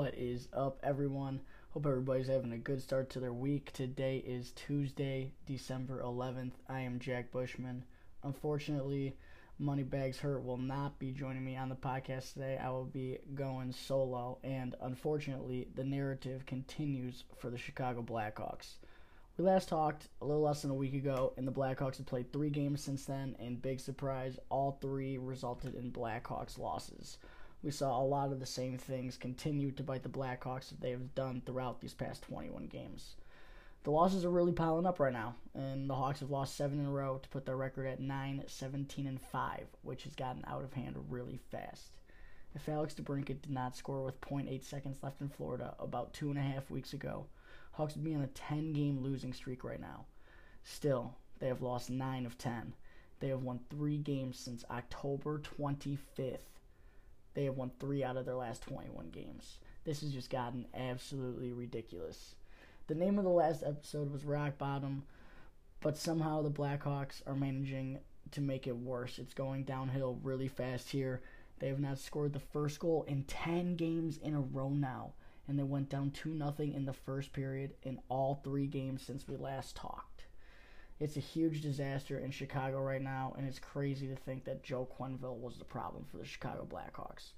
What is up, everyone? Hope everybody's having a good start to their week. Today is Tuesday, December 11th. I am Jack Bushman. Unfortunately, Moneybags Hurt will not be joining me on the podcast today. I will be going solo, and unfortunately, the narrative continues for the Chicago Blackhawks. We last talked a little less than a week ago, and the Blackhawks have played three games since then, and big surprise, all three resulted in Blackhawks losses we saw a lot of the same things continue to bite the Blackhawks that they have done throughout these past 21 games. The losses are really piling up right now, and the Hawks have lost seven in a row to put their record at 9, 17, and 5, which has gotten out of hand really fast. If Alex DeBrincat did not score with 0.8 seconds left in Florida about two and a half weeks ago, Hawks would be on a 10 game losing streak right now. Still, they have lost 9 of 10. They have won three games since October 25th they have won three out of their last 21 games. This has just gotten absolutely ridiculous. The name of the last episode was Rock Bottom, but somehow the Blackhawks are managing to make it worse. It's going downhill really fast here. They have not scored the first goal in 10 games in a row now, and they went down 2 0 in the first period in all three games since we last talked. It's a huge disaster in Chicago right now, and it's crazy to think that Joe Quenneville was the problem for the Chicago Blackhawks.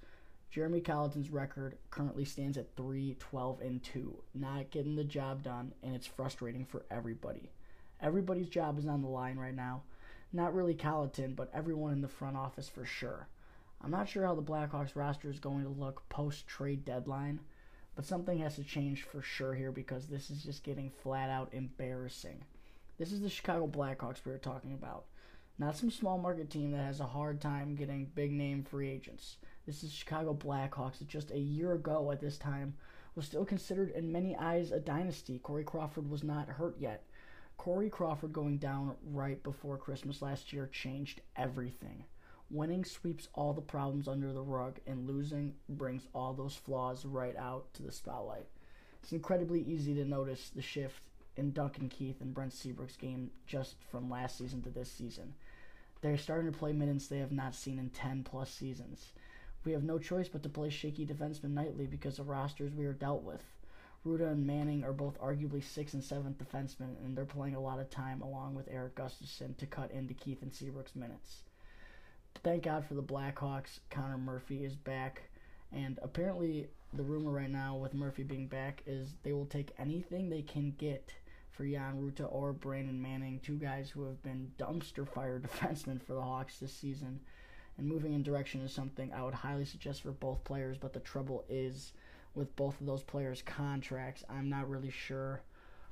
Jeremy Colliton's record currently stands at 3 12 and 2, not getting the job done, and it's frustrating for everybody. Everybody's job is on the line right now. Not really Colliton, but everyone in the front office for sure. I'm not sure how the Blackhawks roster is going to look post trade deadline, but something has to change for sure here because this is just getting flat out embarrassing. This is the Chicago Blackhawks we were talking about. Not some small market team that has a hard time getting big name free agents. This is Chicago Blackhawks that just a year ago at this time was still considered in many eyes a dynasty. Corey Crawford was not hurt yet. Corey Crawford going down right before Christmas last year changed everything. Winning sweeps all the problems under the rug, and losing brings all those flaws right out to the spotlight. It's incredibly easy to notice the shift in Duncan Keith and Brent Seabrook's game just from last season to this season. They're starting to play minutes they have not seen in 10 plus seasons. We have no choice but to play shaky defensemen nightly because of rosters we are dealt with. Rutta and Manning are both arguably sixth and seventh defensemen, and they're playing a lot of time along with Erik Gustafsson to cut into Keith and Seabrook's minutes. Thank God for the Blackhawks. Connor Murphy is back, and apparently the rumor right now with Murphy being back is they will take anything they can get for Jan Rutta or Brandon Manning, two guys who have been dumpster fire defensemen for the Hawks this season. And moving in direction is something I would highly suggest for both players, but the trouble is with both of those players' contracts, I'm not really sure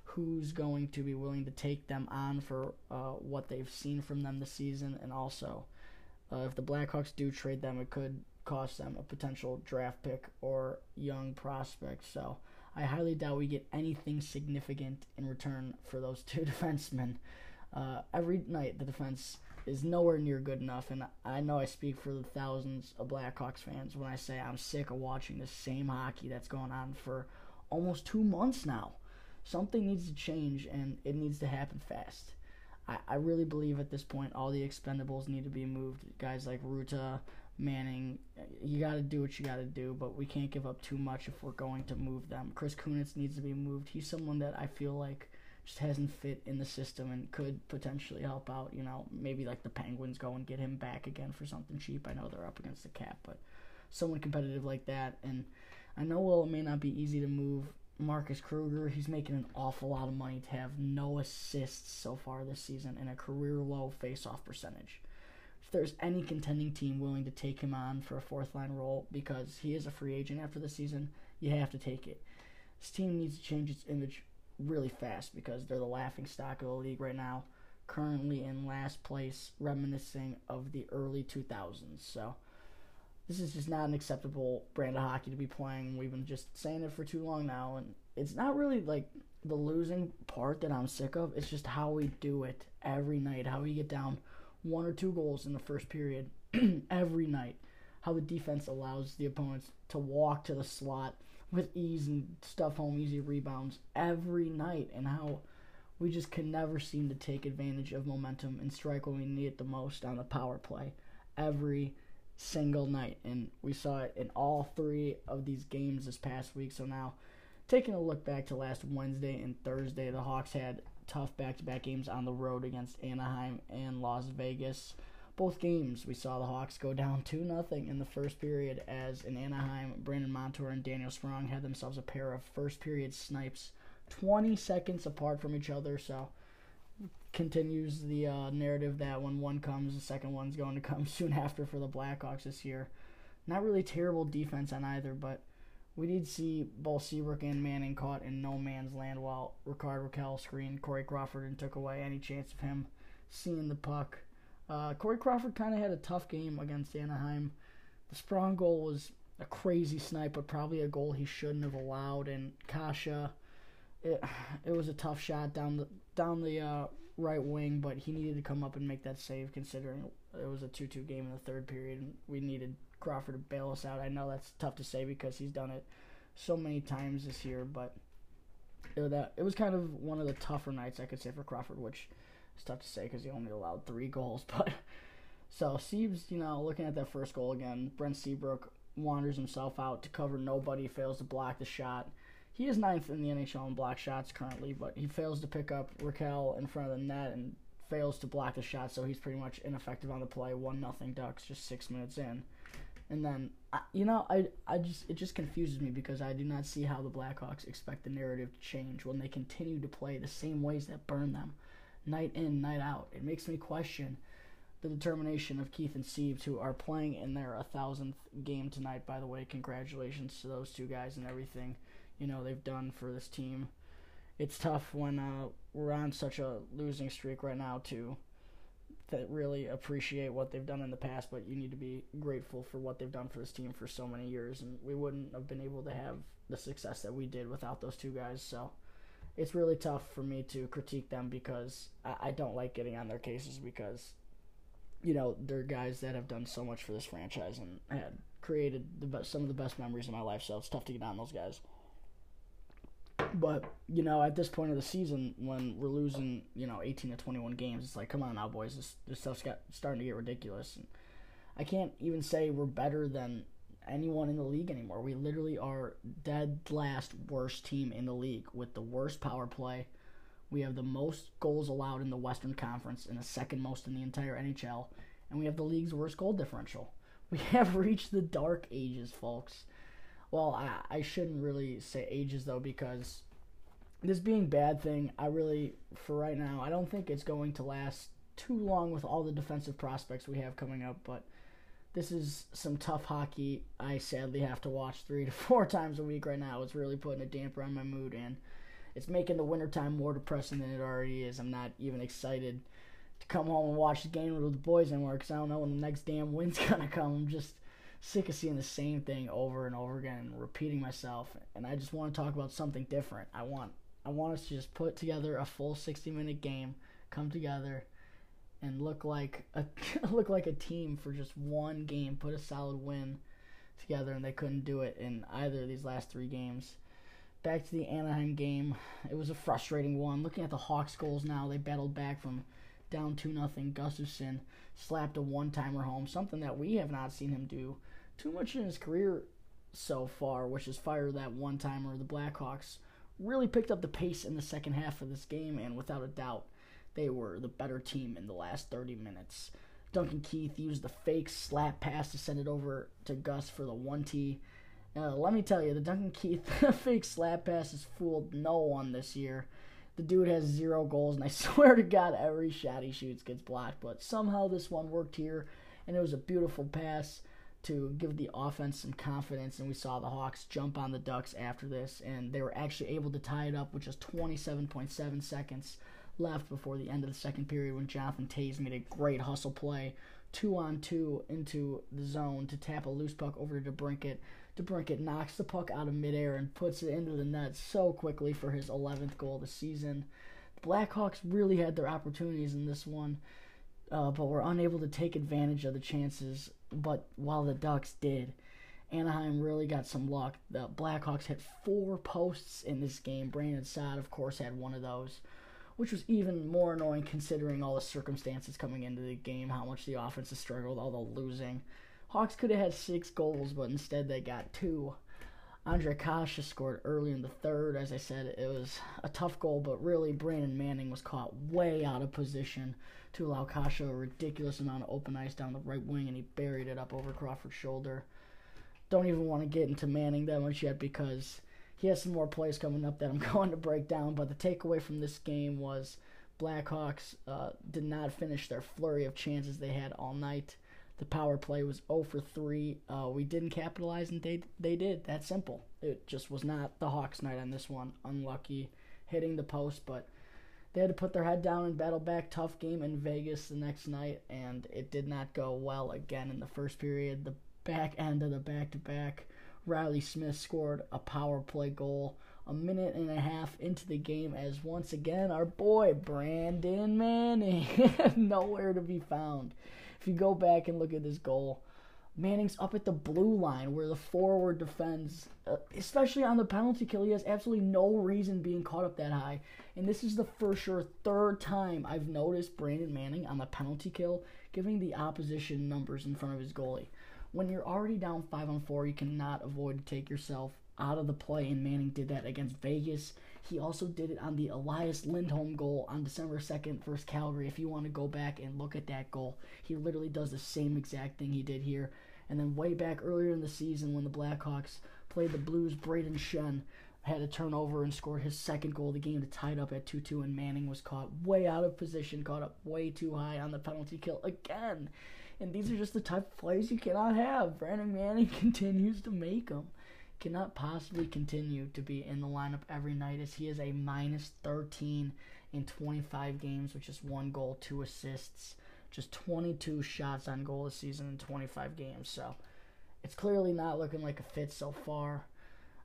who's going to be willing to take them on for uh, what they've seen from them this season, and also uh, if the Blackhawks do trade them, it could cost them a potential draft pick or young prospect. So I highly doubt we get anything significant in return for those two defensemen. Uh, every night, the defense is nowhere near good enough, and I know I speak for the thousands of Blackhawks fans when I say I'm sick of watching the same hockey that's going on for almost two months now. Something needs to change, and it needs to happen fast. I, I really believe at this point all the expendables need to be moved. Guys like Rutta, Manning, you got to do what you got to do, but we can't give up too much if we're going to move them. Chris Kunitz needs to be moved. He's someone that I feel like just hasn't fit in the system and could potentially help out. You know, maybe like the Penguins go and get him back again for something cheap. I know they're up against the cap, but someone competitive like that. And I know well it may not be easy to move Marcus Kruger. He's making an awful lot of money to have no assists so far this season and a career low face-off percentage there's any contending team willing to take him on for a fourth line role because he is a free agent after the season, you have to take it. This team needs to change its image really fast because they're the laughing stock of the league right now, currently in last place, reminiscing of the early 2000s. So this is just not an acceptable brand of hockey to be playing. We've been just saying it for too long now, and it's not really like the losing part that I'm sick of. It's just how we do it every night, how we get down one or two goals in the first period every night. How the defense allows the opponents to walk to the slot with ease and stuff home easy rebounds every night, and how we just can never seem to take advantage of momentum and strike when we need it the most on the power play every single night. And we saw it in all three of these games this past week. So now, taking a look back to last Wednesday and Thursday, the Hawks had tough back to back games on the road against Anaheim and Las Vegas. Both games, we saw the Hawks go down 2 0 in the first period as in Anaheim, Brandon Montour and Daniel Sprong had themselves a pair of first period snipes 20 seconds apart from each other. So continues the uh, narrative that when one comes, the second one's going to come soon after for the Blackhawks this year. Not really terrible defense on either, but we did see both Seabrook and Manning caught in no man's land while Rickard Rakell screened Corey Crawford and took away any chance of him seeing the puck. Uh, Corey Crawford kind of had a tough game against Anaheim. The Sprong goal was a crazy snipe, but probably a goal he shouldn't have allowed. And Kase, it, it was a tough shot down the down the uh, right wing, but he needed to come up and make that save considering it was a 2 2 game in the third period and we needed Crawford to bail us out. I know that's tough to say because he's done it so many times this year, but it was, that, it was kind of one of the tougher nights, I could say, for Crawford, which is tough to say because he only allowed three goals. But so Seabs, you know, looking at that first goal again, Brent Seabrook wanders himself out to cover nobody, fails to block the shot he is ninth in the NHL in block shots currently, but he fails to pick up Rakell in front of the net and fails to block the shot, so he's pretty much ineffective on the play. One nothing Ducks, just six minutes in, and then you know I I just it just confuses me because I do not see how the Blackhawks expect the narrative to change when they continue to play the same ways that burn them, night in night out. It makes me question the determination of Keith and Steve, who are playing in their a thousandth game tonight. By the way, congratulations to those two guys and everything you know they've done for this team. It's tough when uh, we're on such a losing streak right now to that really appreciate what they've done in the past, but you need to be grateful for what they've done for this team for so many years, and we wouldn't have been able to have the success that we did without those two guys. So it's really tough for me to critique them because I, I don't like getting on their cases because you know they're guys that have done so much for this franchise and had created the best, some of the best memories of my life. So it's tough to get on those guys. But you know, at this point of the season, when we're losing, you know, 18 to 21 games, it's like, come on now, boys, this this stuff's got starting to get ridiculous. And I can't even say we're better than anyone in the league anymore. We literally are dead last worst team in the league with the worst power play. We have the most goals allowed in the Western Conference and the second most in the entire NHL, and we have the league's worst goal differential. We have reached the dark ages, folks. Well, I, I shouldn't really say ages though because this being bad thing, I really for right now, I don't think it's going to last too long with all the defensive prospects we have coming up, but this is some tough hockey I sadly have to watch 3 to 4 times a week right now. It's really putting a damper on my mood and it's making the wintertime more depressing than it already is. I'm not even excited to come home and watch the game with the boys anymore because I don't know when the next damn win's gonna come. I'm just sick of seeing the same thing over and over again and repeating myself and I just want to talk about something different. I want I want us to just put together a full 60 minute game, come together and look like a look like a team for just one game, put a solid win together and they couldn't do it in either of these last 3 games. Back to the Anaheim game. It was a frustrating one. Looking at the Hawks goals now, they battled back from down 2 nothing. Gustafsson slapped a one-timer home, something that we have not seen him do too much in his career so far, which is fire that one timer. The Blackhawks really picked up the pace in the second half of this game, and without a doubt, they were the better team in the last 30 minutes. Duncan Keith used the fake slap pass to send it over to Gus for the 1 T. Uh, let me tell you, the Duncan Keith fake slap pass has fooled no one this year. The dude has zero goals, and I swear to God, every shot he shoots gets blocked. But somehow this one worked here, and it was a beautiful pass to give the offense some confidence. And we saw the Hawks jump on the Ducks after this, and they were actually able to tie it up with just 27.7 seconds left before the end of the second period when Jonathan Toews made a great hustle play, two on two into the zone to tap a loose puck over to DeBrincat. DeBrincat knocks the puck out of midair and puts it into the net so quickly for his 11th goal of the season. The Blackhawks really had their opportunities in this one, uh, but were unable to take advantage of the chances but while the Ducks did, Anaheim really got some luck. The Blackhawks had four posts in this game. Brandon Saad, of course, had one of those, which was even more annoying considering all the circumstances coming into the game, how much the offense has struggled, all the losing. Hawks could have had six goals, but instead they got two. Ondrej Kase scored early in the third. As I said, it was a tough goal, but really Brandon Manning was caught way out of position to allow Kase a ridiculous amount of open ice down the right wing, and he buried it up over Crawford's shoulder. Don't even want to get into Manning that much yet because he has some more plays coming up that I'm going to break down. But the takeaway from this game was Blackhawks uh, did not finish their flurry of chances they had all night. The power play was 0 for 3. Uh, we didn't capitalize, and they they did. That simple. It just was not the Hawks' night on this one. Unlucky hitting the post, but they had to put their head down and battle back. Tough game in Vegas the next night, and it did not go well again in the first period. The back end of the back to back, Reilly Smith scored a power play goal a minute and a half into the game as once again our boy Brandon Manning nowhere to be found. If you go back and look at this goal, Manning's up at the blue line where the forward defends, uh, especially on the penalty kill. He has absolutely no reason being caught up that high. And this is the for sure third time I've noticed Brandon Manning on the penalty kill giving the opposition numbers in front of his goalie. When you're already down 5 on 4, you cannot avoid to take yourself out of the play, and Manning did that against Vegas. He also did it on the Elias Lindholm goal on December 2nd versus Calgary. If you want to go back and look at that goal, he literally does the same exact thing he did here. And then way back earlier in the season when the Blackhawks played the Blues, Braden Schenn had a turnover and scored his second goal of the game to tie it up at 2-2 and Manning was caught way out of position, caught up way too high on the penalty kill again. And these are just the type of plays you cannot have. Brandon Manning continues to make them cannot possibly continue to be in the lineup every night as he is a minus 13 in 25 games, which is one goal, two assists, just 22 shots on goal this season in 25 games. So it's clearly not looking like a fit so far.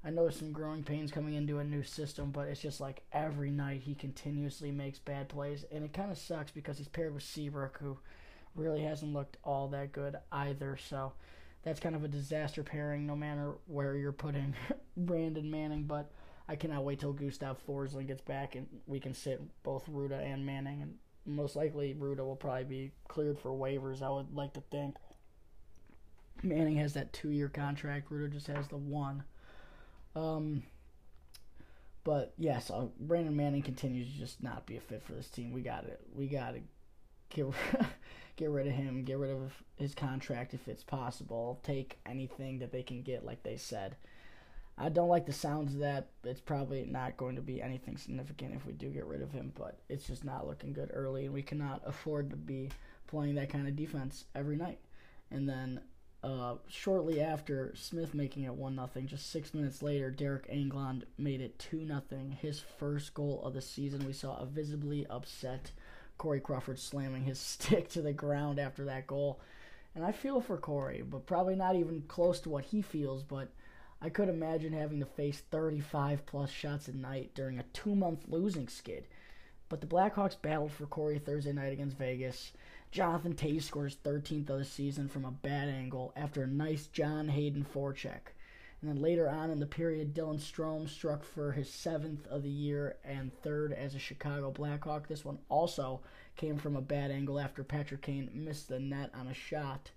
I know some growing pains coming into a new system, but it's just like every night he continuously makes bad plays, and it kind of sucks because he's paired with Seabrook, who really hasn't looked all that good either. So that's kind of a disaster pairing no matter where you're putting Brandon Manning. But I cannot wait till Gustav Forsling gets back and we can sit both Rutta and Manning. And most likely Rutta will probably be cleared for waivers, I would like to think. Manning has that two year contract, Rutta just has the one. Um, but yes, uh, Brandon Manning continues to just not be a fit for this team. We got it. We got to get get rid of him, get rid of his contract if it's possible, take anything that they can get, like they said. I don't like the sounds of that. It's probably not going to be anything significant if we do get rid of him, but it's just not looking good early, and we cannot afford to be playing that kind of defense every night. And then uh, shortly after Smith making it one nothing, just six minutes later, Deryk Engelland made it two nothing. His first goal of the season. We saw a visibly upset Corey Crawford slamming his stick to the ground after that goal. And I feel for Corey, but probably not even close to what he feels. But I could imagine having to face 35 plus shots a night during a two month losing skid. But the Blackhawks battled for Corey Thursday night against Vegas. Jonathan Toews scores 13th of the season from a bad angle after a nice John Hayden forecheck. And then later on in the period, Dylan Strome struck for his seventh of the year and third as a Chicago Blackhawk. This one also came from a bad angle after Patrick Kane missed the net on a shot.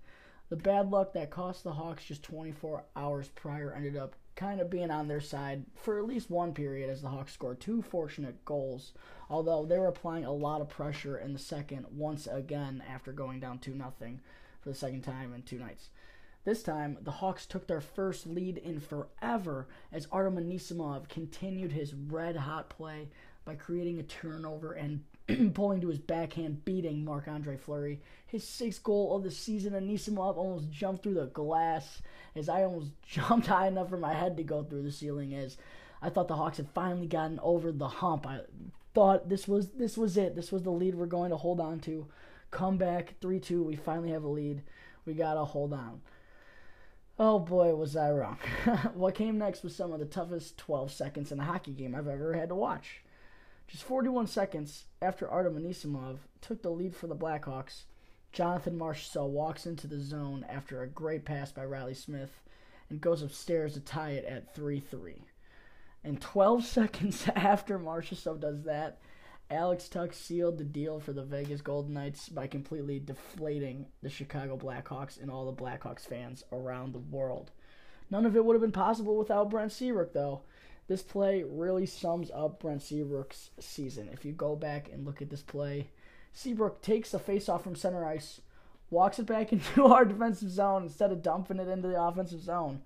The bad luck that cost the Hawks just 24 hours prior ended up kind of being on their side for at least one period as the Hawks scored two fortunate goals, although they were applying a lot of pressure in the second once again after going down 2 0 for the second time in two nights. This time, the Hawks took their first lead in forever as Artem Anisimov continued his red hot play by creating a turnover and pulling to his backhand, beating Marc Andre Fleury. His sixth goal of the season, Anisimov almost jumped through the glass as I almost jumped high enough for my head to go through the ceiling as I thought the Hawks had finally gotten over the hump. I thought this was this was it. This was the lead we're going to hold on to. Come back 3-2. We finally have a lead. We got to hold on. Oh boy, was I wrong. what came next was some of the toughest 12 seconds in a hockey game I've ever had to watch. Just 41 seconds after Artem Anisimov took the lead for the Blackhawks, Jonathan Marchessault walks into the zone after a great pass by Reilly Smith and goes upstairs to tie it at 3 3. And 12 seconds after Marchessault does that, Alex Tuch sealed the deal for the Vegas Golden Knights by completely deflating the Chicago Blackhawks and all the Blackhawks fans around the world. None of it would have been possible without Brent Seabrook, though. This play really sums up Brent Seabrook's season. If you go back and look at this play, Seabrook takes the faceoff from center ice, walks it back into our defensive zone instead of dumping it into the offensive zone,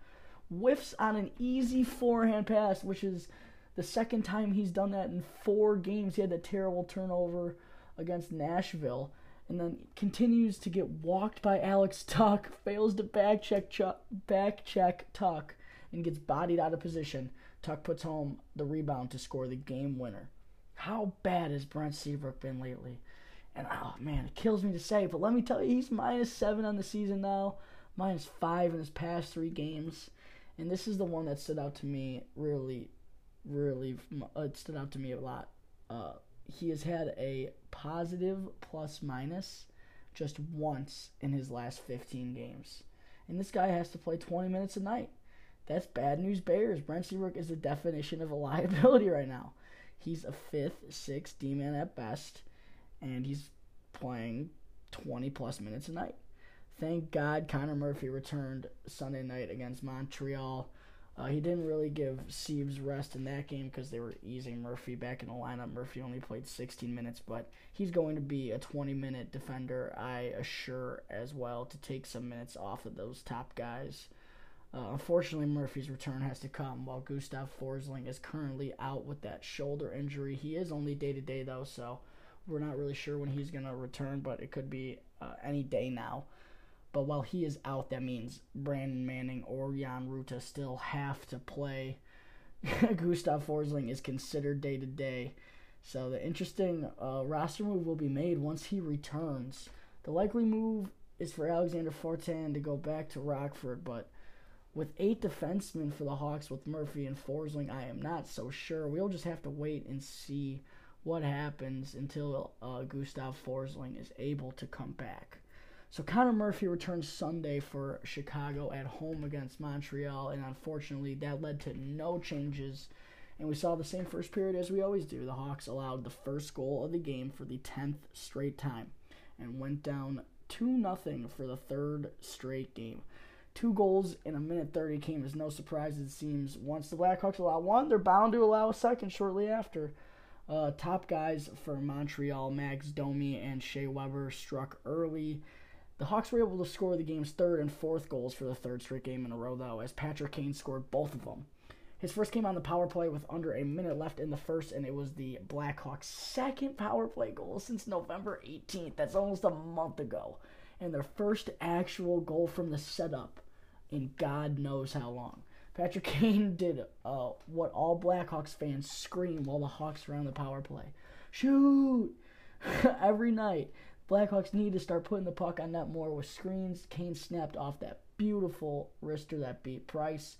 whiffs on an easy forehand pass, which is the second time he's done that in four games. He had that terrible turnover against Nashville and then continues to get walked by Alex Tuch, fails to back check, Chuck, back check Tuch, and gets bodied out of position. Tuch puts home the rebound to score the game winner. How bad has Brent Seabrook been lately? And oh man, it kills me to say, but let me tell you, he's minus seven on the season now, minus five in his past three games. And this is the one that stood out to me really, really, uh, it stood out to me a lot. Uh, he has had a positive plus minus just once in his last 15 games. And this guy has to play 20 minutes a night. That's bad news Bears. Brent Seabrook is the definition of a liability right now. He's a fifth, sixth D man at best, and he's playing 20 plus minutes a night. Thank God Connor Murphy returned Sunday night against Montreal. Uh, he didn't really give Seabs rest in that game because they were easing Murphy back in the lineup. Murphy only played 16 minutes, but he's going to be a 20 minute defender, I assure, as well, to take some minutes off of those top guys. Uh, unfortunately, Murphy's return has to come while Gustav Forsling is currently out with that shoulder injury. He is only day to day, though, so we're not really sure when he's going to return, but it could be uh, any day now. But while he is out, that means Brandon Manning or Jan Rutta still have to play. Gustav Forsling is considered day to day. So the interesting uh, roster move will be made once he returns. The likely move is for Alexandre Fortin to go back to Rockford, but with eight defensemen for the Hawks with Murphy and Forsling, I am not so sure. We'll just have to wait and see what happens until uh, Gustav Forsling is able to come back. So Connor Murphy returns Sunday for Chicago at home against Montreal, and unfortunately that led to no changes. And we saw the same first period as we always do. The Hawks allowed the first goal of the game for the 10th straight time and went down 2 0 for the third straight game. Two goals in a minute 30 came as no surprise, it seems. Once the Blackhawks allow one, they're bound to allow a second shortly after. Uh, top guys for Montreal, Max Domi and Shea Weber struck early the Hawks were able to score the game's third and fourth goals for the third straight game in a row, though, as Patrick Kane scored both of them. His first came on the power play with under a minute left in the first, and it was the Blackhawks' second power play goal since November 18th. That's almost a month ago. And their first actual goal from the setup in God knows how long. Patrick Kane did uh, what all Blackhawks fans scream while the Hawks were on the power play shoot! Every night. Blackhawks need to start putting the puck on net more with screens. Kane snapped off that beautiful wrister that beat Price.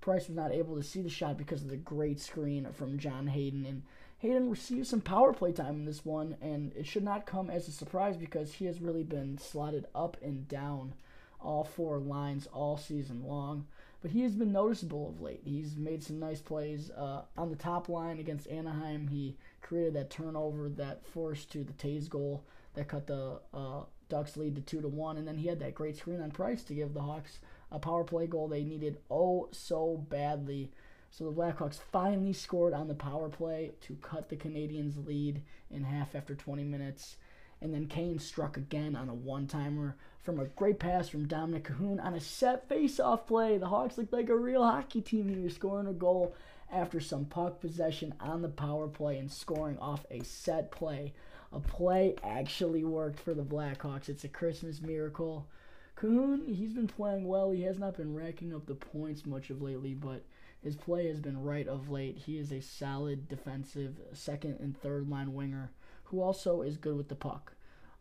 Price was not able to see the shot because of the great screen from John Hayden. And Hayden received some power play time in this one, and it should not come as a surprise because he has really been slotted up and down all four lines all season long. But he has been noticeable of late. He's made some nice plays uh, on the top line against Anaheim. He created that turnover that forced to the Toews goal that cut the uh, Ducks lead to two to one, and then he had that great screen on Price to give the Hawks a power play goal they needed oh so badly. So the Blackhawks finally scored on the power play to cut the Canadiens' lead in half after 20 minutes. And then Kane struck again on a one timer from a great pass from Dominik Kahun on a set face off play. The Hawks looked like a real hockey team here, scoring a goal after some puck possession on the power play and scoring off a set play a play actually worked for the Blackhawks. It's a Christmas miracle. Kahun, he's been playing well. He has not been racking up the points much of lately, but his play has been right of late. He is a solid defensive second and third line winger who also is good with the puck.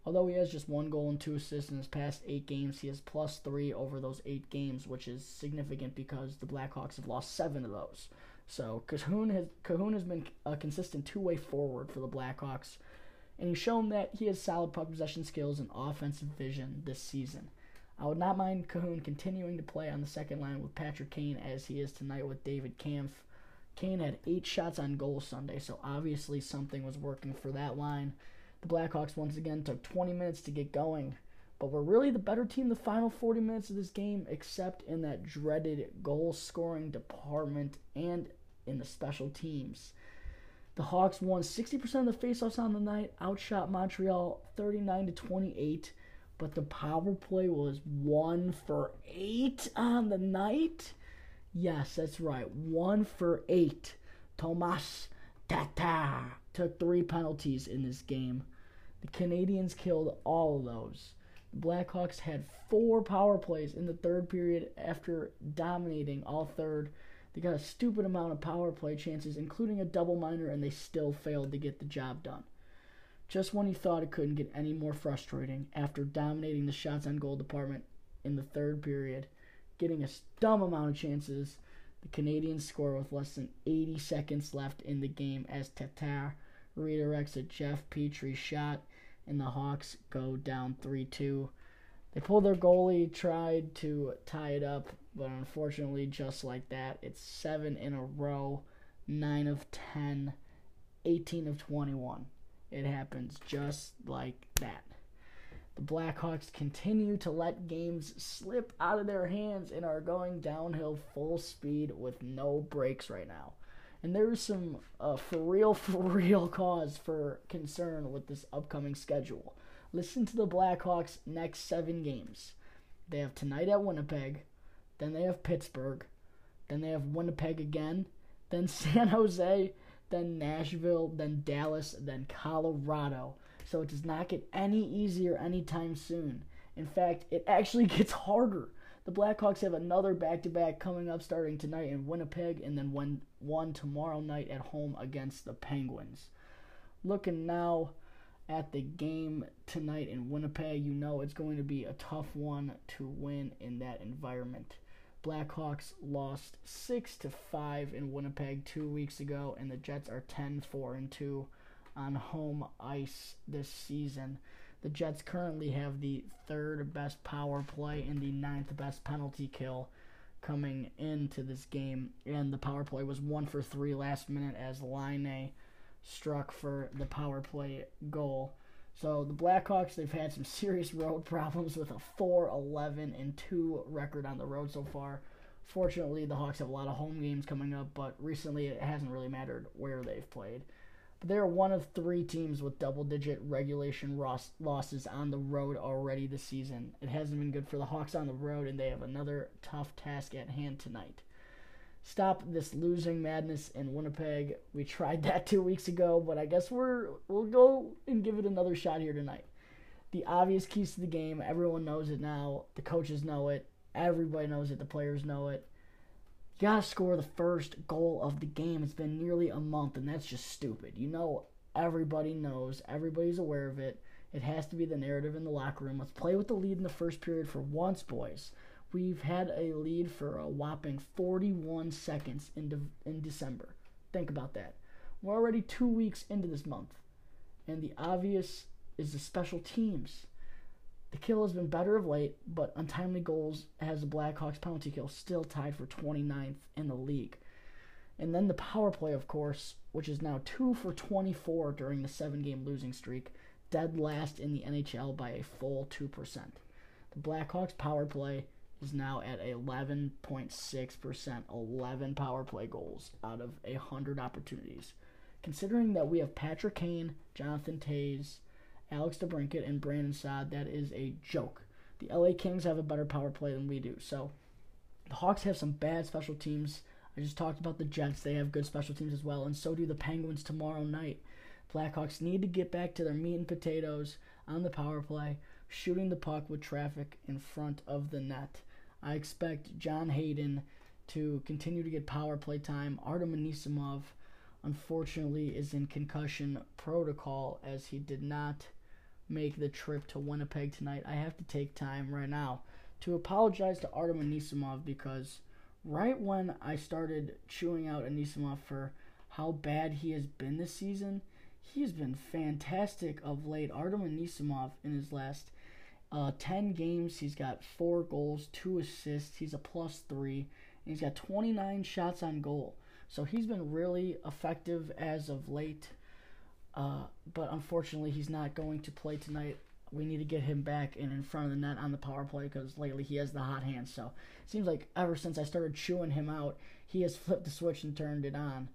Although he has just one goal and two assists in his past eight games, he has plus three over those eight games, which is significant because the Blackhawks have lost seven of those. So Kahun has Kahun has been a consistent two-way forward for the Blackhawks and he's shown that he has solid puck possession skills and offensive vision this season. I would not mind Kahun continuing to play on the second line with Patrick Kane as he is tonight with David Kampf. Kane had eight shots on goal Sunday, so obviously something was working for that line. The Blackhawks once again took 20 minutes to get going, but were really the better team the final 40 minutes of this game, except in that dreaded goal scoring department and in the special teams. The Hawks won 60% of the faceoffs on the night, outshot Montreal 39 to 28, but the power play was 1 for 8 on the night. Yes, that's right. 1 for 8. Tomas Tatar took 3 penalties in this game. The Canadiens killed all of those. The Blackhawks had 4 power plays in the third period after dominating all third they got a stupid amount of power play chances, including a double minor, and they still failed to get the job done. Just when you thought it couldn't get any more frustrating, after dominating the shots on goal department in the third period, getting a dumb amount of chances, the Canadiens score with less than 80 seconds left in the game as Tatar redirects a Jeff Petry shot, and the Hawks go down 3 2. They pulled their goalie, tried to tie it up, but unfortunately, just like that, it's seven in a row, nine of 10, 18 of 21. It happens just like that. The Blackhawks continue to let games slip out of their hands and are going downhill full speed with no breaks right now. And there is some uh, for real, for real cause for concern with this upcoming schedule. Listen to the Blackhawks' next seven games. They have tonight at Winnipeg, then they have Pittsburgh, then they have Winnipeg again, then San Jose, then Nashville, then Dallas, then Colorado. So it does not get any easier anytime soon. In fact, it actually gets harder. The Blackhawks have another back to back coming up starting tonight in Winnipeg and then one, one tomorrow night at home against the Penguins. Looking now at the game tonight in Winnipeg, you know it's going to be a tough one to win in that environment. Blackhawks lost 6 to 5 in Winnipeg 2 weeks ago and the Jets are 10-4 and 2 on home ice this season. The Jets currently have the third best power play and the ninth best penalty kill coming into this game and the power play was 1 for 3 last minute as Laine struck for the power play goal. So the Blackhawks, they've had some serious road problems with a 4 11 and 2 record on the road so far. Fortunately, the Hawks have a lot of home games coming up, but recently it hasn't really mattered where they've played. But they are one of three teams with double digit regulation losses on the road already this season. It hasn't been good for the Hawks on the road, and they have another tough task at hand tonight stop this losing madness in Winnipeg. We tried that two weeks ago, but I guess we're we'll go and give it another shot here tonight. The obvious keys to the game, everyone knows it now. The coaches know it. Everybody knows it. The players know it. You gotta score the first goal of the game. It's been nearly a month, and that's just stupid. You know, everybody knows. Everybody's aware of it. It has to be the narrative in the locker room. Let's play with the lead in the first period for once, boys. We've had a lead for a whopping 41 seconds in, de- in December. Think about that. We're already two weeks into this month. And the obvious is the special teams. The kill has been better of late, but untimely goals has the Blackhawks penalty kill still tied for 29th in the league. And then the power play, of course, which is now 2 for 24 during the seven game losing streak, dead last in the NHL by a full 2%. The Blackhawks power play is now at 11.6%, 11 power play goals out of 100 opportunities. Considering that we have Patrick Kane, Jonathan Toews, Alex DeBrincat, and Brandon Saad, that is a joke. The LA Kings have a better power play than we do. So the Hawks have some bad special teams. I just talked about the Jets. They have good special teams as well, and so do the Penguins tomorrow night. Blackhawks need to get back to their meat and potatoes on the power play, shooting the puck with traffic in front of the net. I expect John Hayden to continue to get power play time. Artem Anisimov, unfortunately, is in concussion protocol as he did not make the trip to Winnipeg tonight. I have to take time right now to apologize to Artem Anisimov because right when I started chewing out Anisimov for how bad he has been this season, he has been fantastic of late. Artem Anisimov in his last uh, 10 games, he's got 4 goals, 2 assists. He's a plus 3. And he's got 29 shots on goal. So he's been really effective as of late. Uh, but unfortunately, he's not going to play tonight. We need to get him back and in front of the net on the power play because lately he has the hot hand. So it seems like ever since I started chewing him out, he has flipped the switch and turned it on.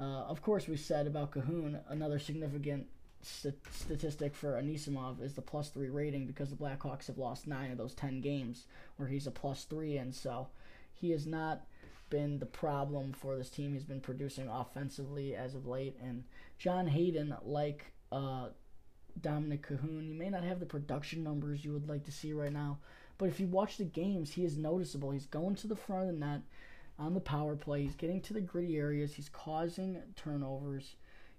Uh, of course, we said about Kahun, another significant st- statistic for Anisimov is the plus three rating because the Blackhawks have lost nine of those ten games where he's a plus three, and so he has not been the problem for this team. He's been producing offensively as of late, and John Hayden, like uh, Dominik Kahun, you may not have the production numbers you would like to see right now, but if you watch the games, he is noticeable. He's going to the front of the net on the power play. He's getting to the gritty areas. He's causing turnovers.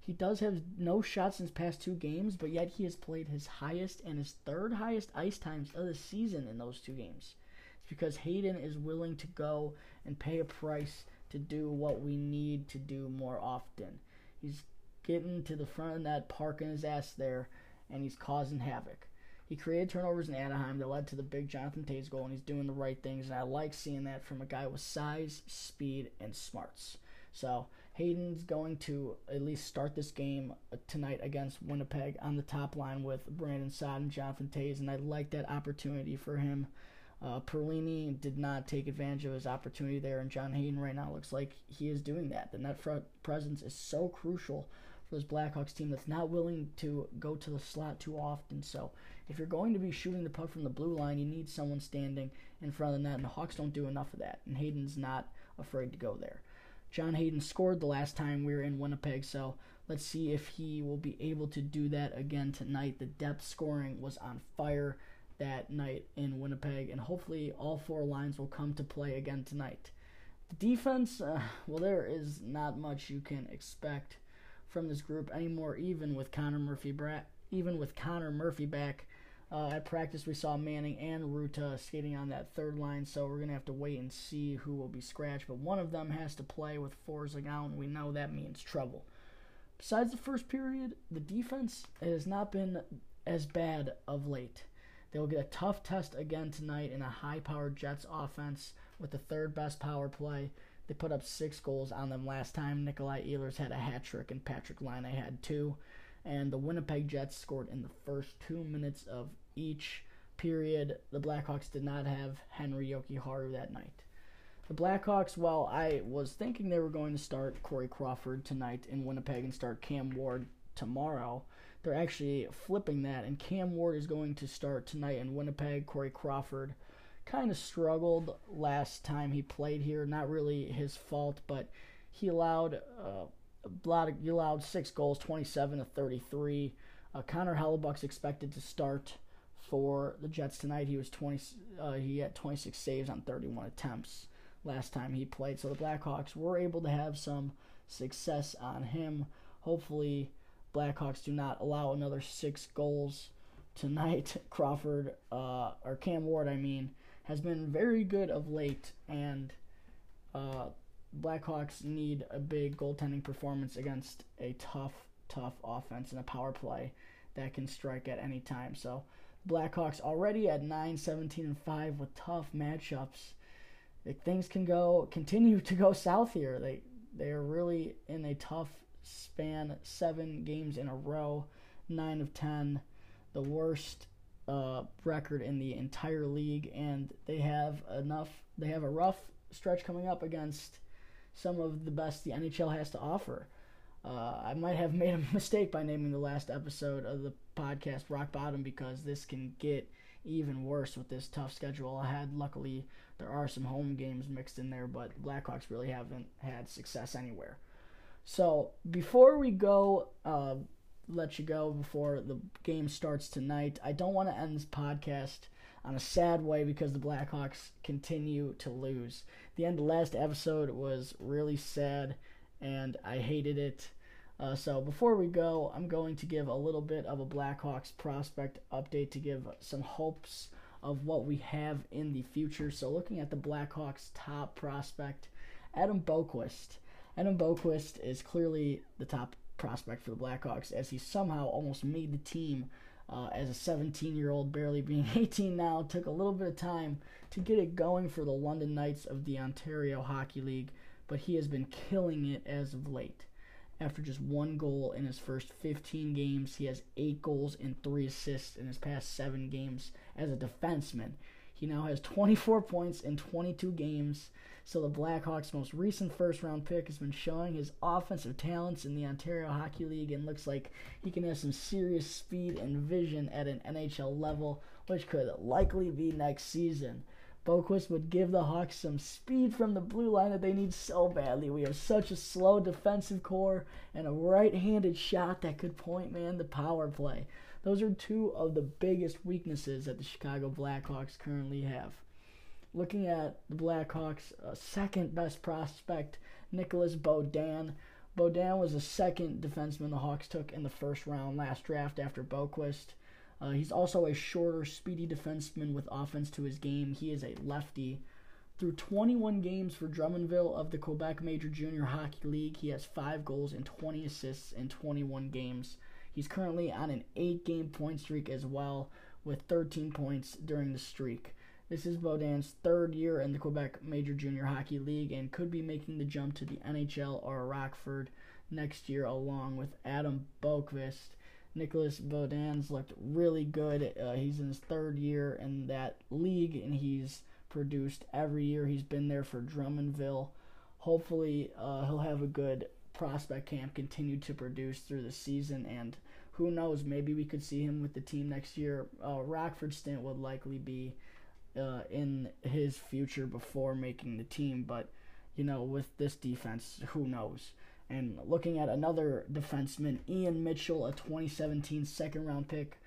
He does have no shots in his past two games, but yet he has played his highest and his third highest ice times of the season in those two games. It's because Hayden is willing to go and pay a price to do what we need to do more often. He's getting to the front of that, parking his ass there, and he's causing havoc. He created turnovers in Anaheim that led to the big Jonathan Toews goal, and he's doing the right things. And I like seeing that from a guy with size, speed, and smarts. So Hayden's going to at least start this game tonight against Winnipeg on the top line with Brandon Saad and Jonathan Toews, and I like that opportunity for him. Uh, Perlini did not take advantage of his opportunity there, and John Hayden right now looks like he is doing that. The net front presence is so crucial for this Blackhawks team that's not willing to go to the slot too often. So if you're going to be shooting the puck from the blue line, you need someone standing in front of the net, and the Hawks don't do enough of that. And Hayden's not afraid to go there. John Hayden scored the last time we were in Winnipeg, so let's see if he will be able to do that again tonight. The depth scoring was on fire that night in Winnipeg, and hopefully all four lines will come to play again tonight. The defense, uh, well, there is not much you can expect from this group anymore, even with Connor Murphy, bra- even with Connor Murphy back. Uh, at practice, we saw Manning and Rutta skating on that third line, so we're going to have to wait and see who will be scratched. But one of them has to play with Forsling out, and we know that means trouble. Besides the first period, the defense has not been as bad of late. They will get a tough test again tonight in a high powered Jets offense with the third best power play. They put up six goals on them last time. Nikolai Ehlers had a hat trick, and Patrick Laine had two and the Winnipeg Jets scored in the first two minutes of each period. The Blackhawks did not have Henri Jokiharju that night. The Blackhawks, while I was thinking they were going to start Corey Crawford tonight in Winnipeg and start Cam Ward tomorrow, they're actually flipping that, and Cam Ward is going to start tonight in Winnipeg. Corey Crawford kind of struggled last time he played here. Not really his fault, but he allowed uh, a lot of, he allowed six goals, 27 to 33. Uh, Connor Hellebuyck's expected to start for the Jets tonight. He was 20. Uh, he had 26 saves on 31 attempts last time he played. So the Blackhawks were able to have some success on him. Hopefully, Blackhawks do not allow another six goals tonight. Crawford uh, or Cam Ward, I mean, has been very good of late, and uh, Blackhawks need a big goaltending performance against a tough, tough offense and a power play that can strike at any time. So, Blackhawks already at 9, 17, and 5 with tough matchups. things can go continue to go south here. They they are really in a tough span. Seven games in a row, nine of ten, the worst uh, record in the entire league, and they have enough. They have a rough stretch coming up against some of the best the NHL has to offer. Uh, I might have made a mistake by naming the last episode of the podcast Rock Bottom because this can get even worse with this tough schedule I had. Luckily, there are some home games mixed in there, but Blackhawks really haven't had success anywhere. So before we go, uh, let you go before the game starts tonight. I don't want to end this podcast on a sad way because the Blackhawks continue to lose. The end of the last episode was really sad and I hated it. Uh, so before we go, I'm going to give a little bit of a Blackhawks prospect update to give some hopes of what we have in the future. So looking at the Blackhawks top prospect, Adam Boqvist. Adam Boqvist is clearly the top prospect for the Blackhawks as he somehow almost made the team uh, as a 17 year old, barely being 18 now. Took a little bit of time to get it going for the London Knights of the Ontario Hockey League. but he has been killing it as of late. After just one goal in his first 15 games, he has eight goals and three assists in his past seven games as a defenseman. He now has 24 points in 22 games. So the Blackhawks' most recent first round pick has been showing his offensive talents in the Ontario Hockey League and looks like he can have some serious speed and vision at an NHL level, which could likely be next season. Boqvist would give the Hawks some speed from the blue line that they need so badly. We have such a slow defensive core and a right-handed shot that could point man the power play. Those are two of the biggest weaknesses that the Chicago Blackhawks currently have. Looking at the Blackhawks' uh, second best prospect, Nicolas Beaudin. Beaudin was the second defenseman the Hawks took in the first round last draft after Boqvist. Uh, he's also a shorter, speedy defenseman with offense to his game. He is a lefty. Through 21 games for Drummondville of the Quebec Major Junior Hockey League, he has 5 goals and 20 assists in 21 games. He's currently on an 8 game point streak as well, with 13 points during the streak. This is Beaudin's third year in the Quebec Major Junior Hockey League and could be making the jump to the NHL or Rockford next year along with Adam Boqvist. Nicolas Beaudin's looked really good. Uh, he's in his third year in that league and he's produced every year he's been there for Drummondville. Hopefully, uh, he'll have a good prospect camp, continue to produce through the season, and who knows, maybe we could see him with the team next year. Uh, Rockford stint would likely be uh, in his future before making the team, but you know, with this defense, who knows? And looking at another defenseman, Ian Mitchell, a 2017 second round pick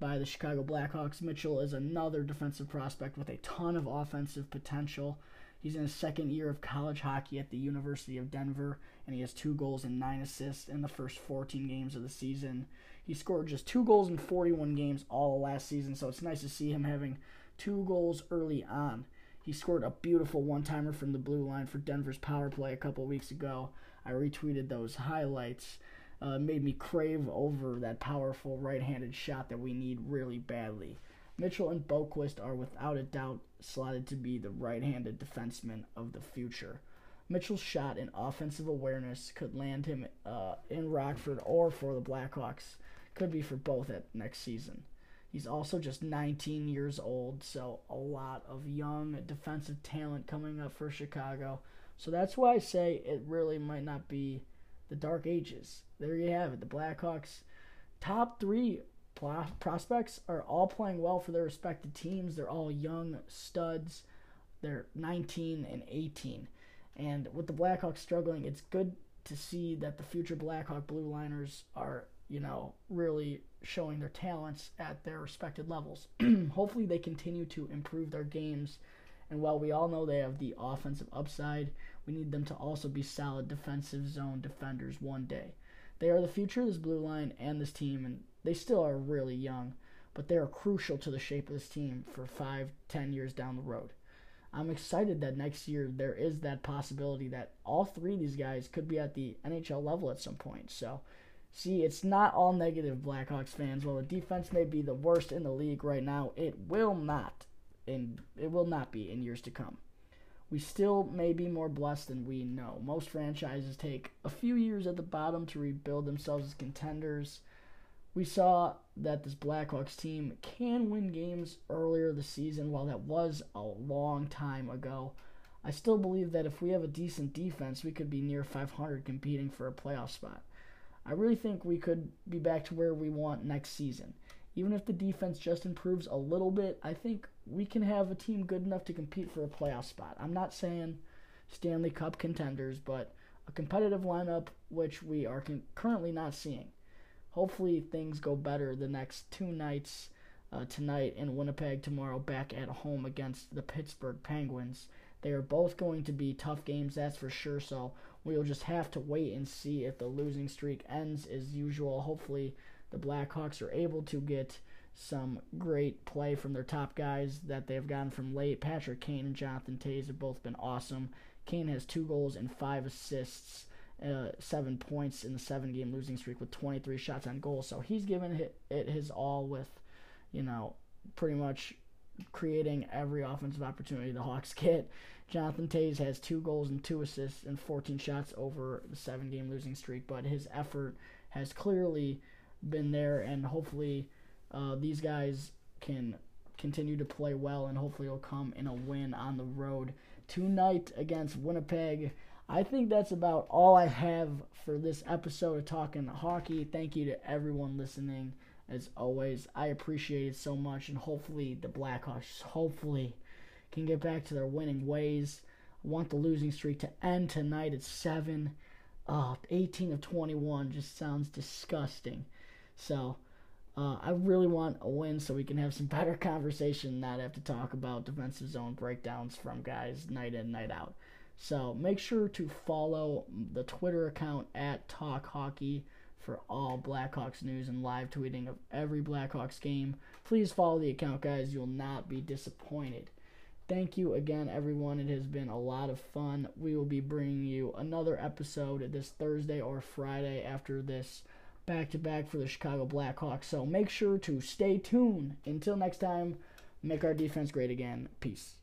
by the Chicago Blackhawks. Mitchell is another defensive prospect with a ton of offensive potential. He's in his second year of college hockey at the University of Denver, and he has two goals and nine assists in the first 14 games of the season. He scored just two goals in 41 games all last season, so it's nice to see him having two goals early on. He scored a beautiful one timer from the blue line for Denver's power play a couple weeks ago. I retweeted those highlights. Uh, made me crave over that powerful right handed shot that we need really badly. Mitchell and Boqvist are without a doubt slotted to be the right handed defensemen of the future. Mitchell's shot and offensive awareness could land him uh, in Rockford or for the Blackhawks. Could be for both at next season. He's also just 19 years old, so a lot of young defensive talent coming up for Chicago. So that's why I say it really might not be the dark ages. There you have it. The Blackhawks top 3 prospects are all playing well for their respective teams. They're all young studs. They're 19 and 18. And with the Blackhawks struggling, it's good to see that the future Blackhawk Blue Liners are, you know, really showing their talents at their respected levels. Hopefully, they continue to improve their games. And while we all know they have the offensive upside, we need them to also be solid defensive zone defenders one day. They are the future of this blue line and this team, and they still are really young, but they are crucial to the shape of this team for five, ten years down the road. I'm excited that next year there is that possibility that all three of these guys could be at the NHL level at some point. So, see, it's not all negative, Blackhawks fans. While the defense may be the worst in the league right now, it will not, and it will not be in years to come. We still may be more blessed than we know. Most franchises take a few years at the bottom to rebuild themselves as contenders. We saw that this Blackhawks team can win games earlier this season, while that was a long time ago. I still believe that if we have a decent defense, we could be near 500 competing for a playoff spot. I really think we could be back to where we want next season. Even if the defense just improves a little bit, I think we can have a team good enough to compete for a playoff spot. I'm not saying Stanley Cup contenders, but a competitive lineup which we are con- currently not seeing hopefully things go better the next two nights uh, tonight in Winnipeg tomorrow back at home against the Pittsburgh Penguins. They are both going to be tough games, that's for sure. So we'll just have to wait and see if the losing streak ends as usual. Hopefully, the Blackhawks are able to get some great play from their top guys that they've gotten from late. Patrick Kane and Jonathan Toews have both been awesome. Kane has two goals and five assists uh, seven points in the seven game losing streak with 23 shots on goal. So he's given it, his all with, you know, pretty much creating every offensive opportunity the Hawks get. Jonathan Toews has two goals and two assists and 14 shots over the seven game losing streak, but his effort has clearly been there, and hopefully uh, these guys can continue to play well, and hopefully it'll come in a win on the road tonight against Winnipeg. I think that's about all I have for this episode of Talking Hockey. Thank you to everyone listening. As always, I appreciate it so much, and hopefully the Blackhawks, hopefully can get back to their winning ways. I want the losing streak to end tonight at 7. Uh, 18 of 21 just sounds disgusting. So, uh, I really want a win so we can have some better conversation, not have to talk about defensive zone breakdowns from guys night in, night out. So make sure to follow the Twitter account at Talk Hockey for all Blackhawks news and live tweeting of every Blackhawks game. Please follow the account, guys. You'll not be disappointed. Thank you again, everyone. It has been a lot of fun. We will be bringing you another episode this Thursday or Friday after this back to back for the Chicago Blackhawks. So make sure to stay tuned. Until next time, make our defense great again. Peace.